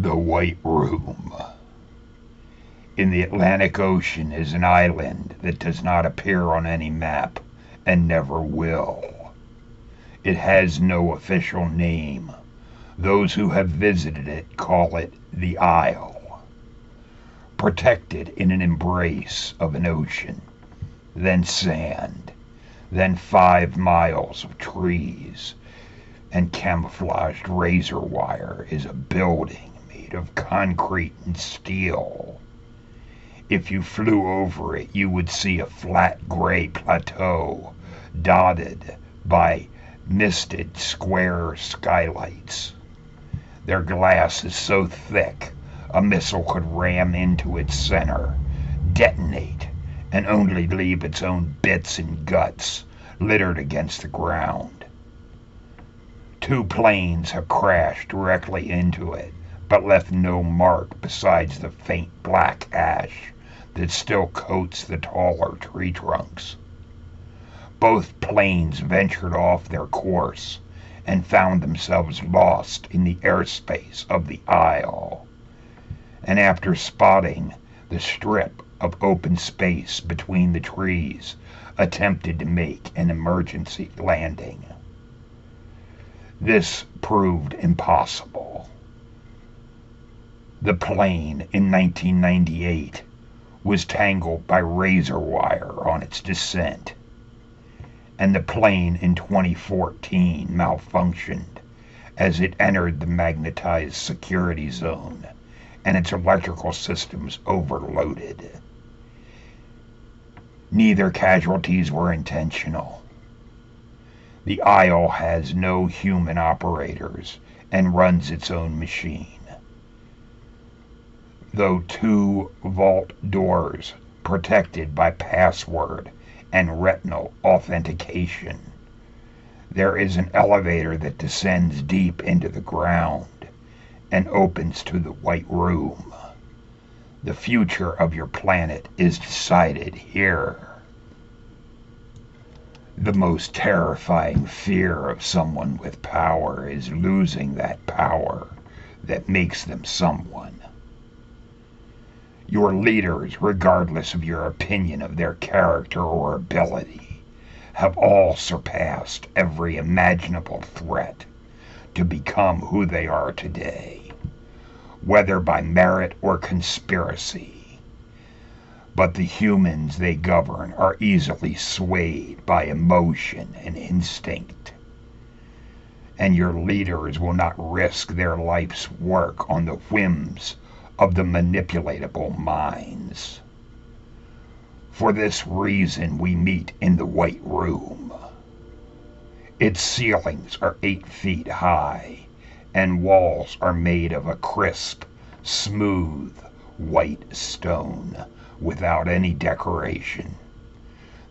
The White Room. In the Atlantic Ocean is an island that does not appear on any map and never will. It has no official name. Those who have visited it call it the Isle. Protected in an embrace of an ocean, then sand, then five miles of trees and camouflaged razor wire is a building made of concrete and steel. If you flew over it, you would see a flat gray plateau dotted by misted square skylights. Their glass is so thick a missile could ram into its center, detonate, and only leave its own bits and guts littered against the ground. Two planes have crashed directly into it, but left no mark besides the faint black ash that still coats the taller tree trunks. Both planes ventured off their course and found themselves lost in the airspace of the Isle. And after spotting the strip of open space between the trees, attempted to make an emergency landing. This proved impossible. The plane in 1998 was tangled by razor wire on its descent, and the plane in 2014 malfunctioned as it entered the magnetized security zone and its electrical systems overloaded. Neither casualties were intentional. The Isle has no human operators and runs its own machine. Though two vault doors protected by password and retinal authentication, there is an elevator that descends deep into the ground and opens to the White Room. The future of your planet is decided here. The most terrifying fear of someone with power is losing that power that makes them someone. Your leaders, regardless of your opinion of their character or ability, have all surpassed every imaginable threat to become who they are today, whether by merit or conspiracy but the humans they govern are easily swayed by emotion and instinct. And your leaders will not risk their life's work on the whims of the manipulatable minds. For this reason, we meet in the White Room. Its ceilings are eight feet high, and walls are made of a crisp, smooth, white stone without any decoration.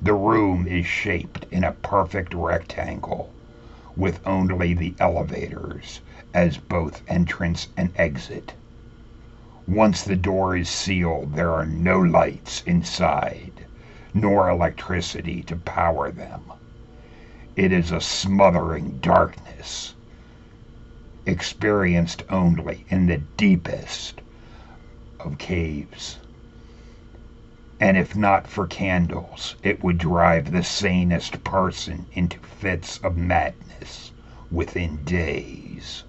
The room is shaped in a perfect rectangle, with only the elevators as both entrance and exit. Once the door is sealed, there are no lights inside, nor electricity to power them. It is a smothering darkness, experienced only in the deepest of caves and if not for candles, it would drive the sanest person into fits of madness within days.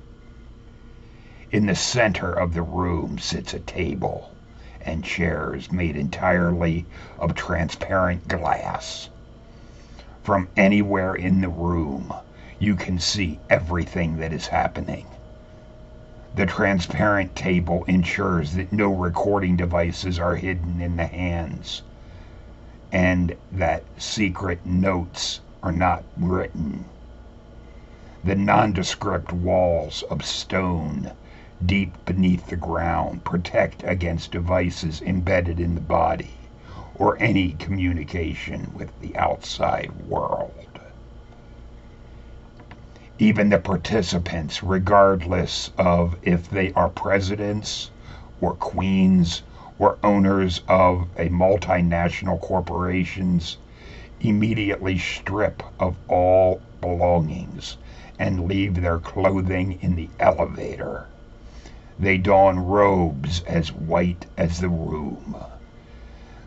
In the center of the room sits a table and chairs made entirely of transparent glass. From anywhere in the room, you can see everything that is happening. The transparent table ensures that no recording devices are hidden in the hands and that secret notes are not written. The nondescript walls of stone deep beneath the ground protect against devices embedded in the body or any communication with the outside world even the participants, regardless of if they are presidents or queens or owners of a multinational corporations, immediately strip of all belongings and leave their clothing in the elevator. They don robes as white as the room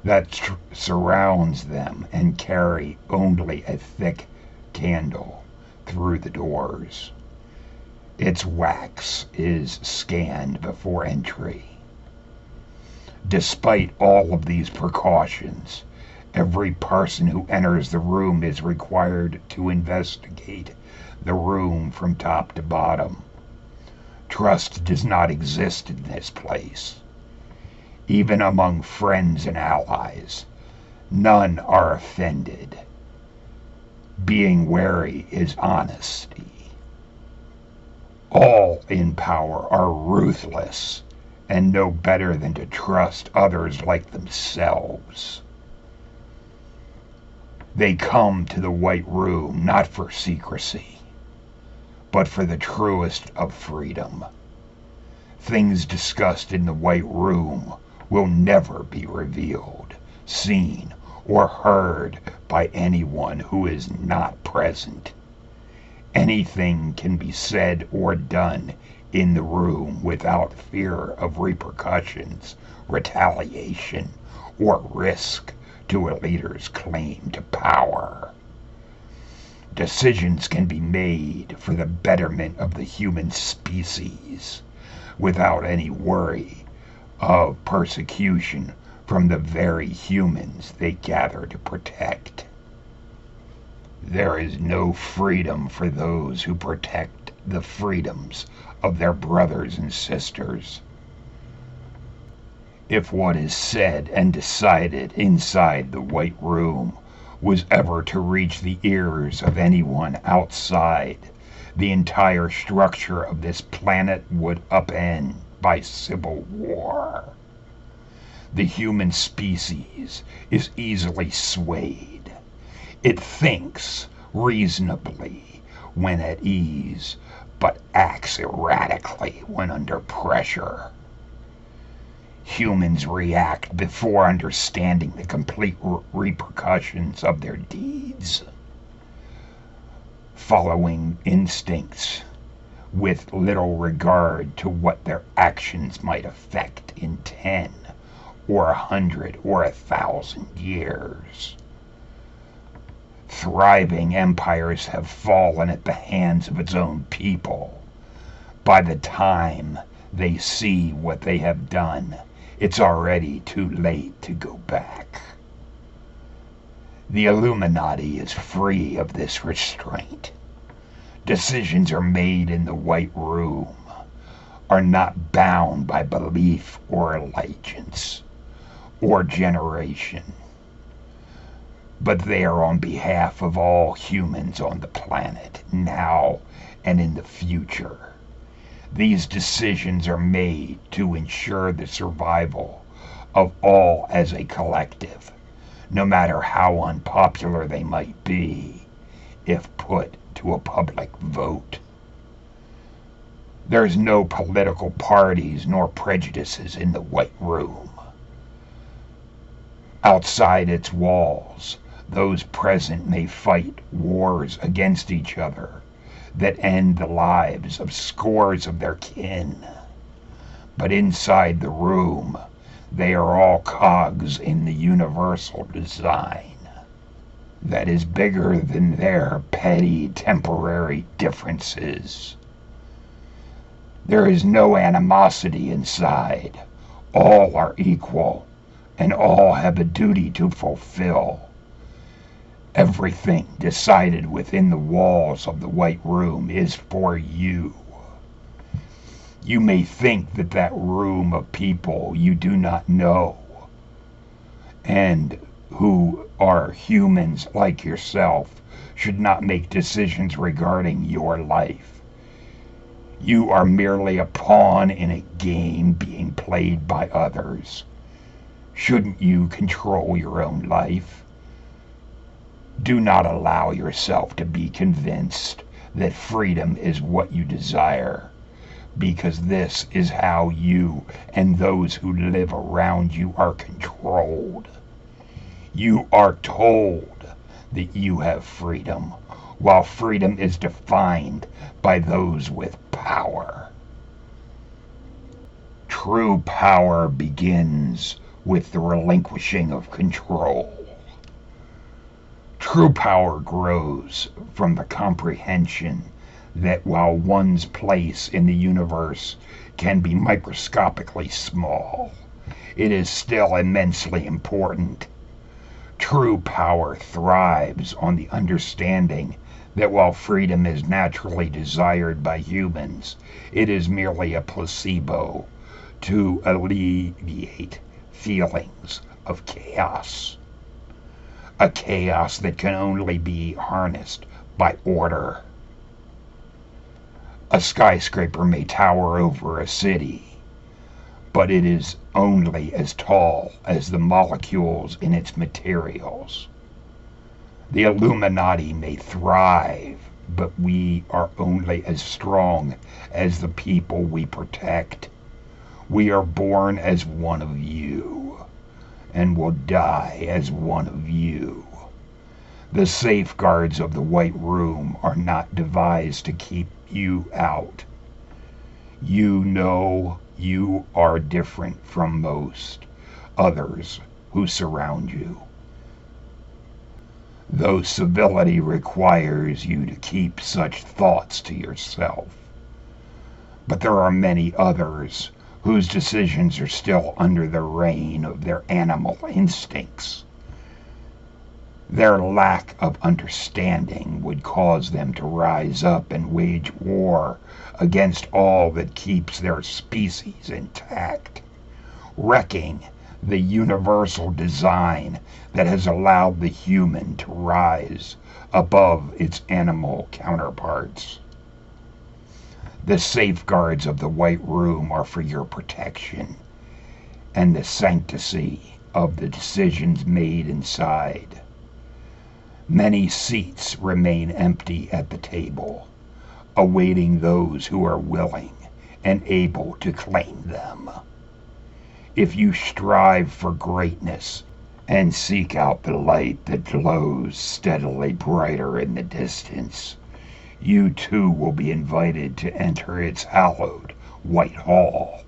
that tr- surrounds them and carry only a thick candle through the doors. Its wax is scanned before entry. Despite all of these precautions, every person who enters the room is required to investigate the room from top to bottom. Trust does not exist in this place. Even among friends and allies, none are offended. Being wary is honesty. All in power are ruthless and know better than to trust others like themselves. They come to the White Room not for secrecy, but for the truest of freedom. Things discussed in the White Room will never be revealed, seen, or heard by anyone who is not present. Anything can be said or done in the room without fear of repercussions, retaliation, or risk to a leader's claim to power. Decisions can be made for the betterment of the human species without any worry of persecution from the very humans they gather to protect. There is no freedom for those who protect the freedoms of their brothers and sisters. If what is said and decided inside the White Room was ever to reach the ears of anyone outside, the entire structure of this planet would upend by civil war. The human species is easily swayed. It thinks reasonably when at ease, but acts erratically when under pressure. Humans react before understanding the complete repercussions of their deeds, following instincts with little regard to what their actions might affect in ten or a hundred or a thousand years. Thriving empires have fallen at the hands of its own people. By the time they see what they have done, it's already too late to go back. The Illuminati is free of this restraint. Decisions are made in the White Room, are not bound by belief or allegiance or generation, but they are on behalf of all humans on the planet, now and in the future. These decisions are made to ensure the survival of all as a collective, no matter how unpopular they might be, if put to a public vote. There's no political parties nor prejudices in the White Room. Outside its walls, those present may fight wars against each other that end the lives of scores of their kin. But inside the room, they are all cogs in the universal design that is bigger than their petty temporary differences. There is no animosity inside. All are equal, and all have a duty to fulfill. Everything decided within the walls of the White Room is for you. You may think that that room of people you do not know and who are humans like yourself should not make decisions regarding your life. You are merely a pawn in a game being played by others. Shouldn't you control your own life? Do not allow yourself to be convinced that freedom is what you desire, because this is how you and those who live around you are controlled. You are told that you have freedom, while freedom is defined by those with power. True power begins with the relinquishing of control. True power grows from the comprehension that while one's place in the universe can be microscopically small, it is still immensely important. True power thrives on the understanding that while freedom is naturally desired by humans, it is merely a placebo to alleviate feelings of chaos. A chaos that can only be harnessed by order. A skyscraper may tower over a city, but it is only as tall as the molecules in its materials. The Illuminati may thrive, but we are only as strong as the people we protect. We are born as one of you, and will die as one of you. The safeguards of the White Room are not devised to keep you out. You know you are different from most others who surround you. Though civility requires you to keep such thoughts to yourself. But there are many others whose decisions are still under the reign of their animal instincts. Their lack of understanding would cause them to rise up and wage war against all that keeps their species intact, wrecking the universal design that has allowed the human to rise above its animal counterparts. The safeguards of the White Room are for your protection and the sanctity of the decisions made inside. Many seats remain empty at the table, awaiting those who are willing and able to claim them. If you strive for greatness and seek out the light that glows steadily brighter in the distance, you too will be invited to enter its hallowed white hall.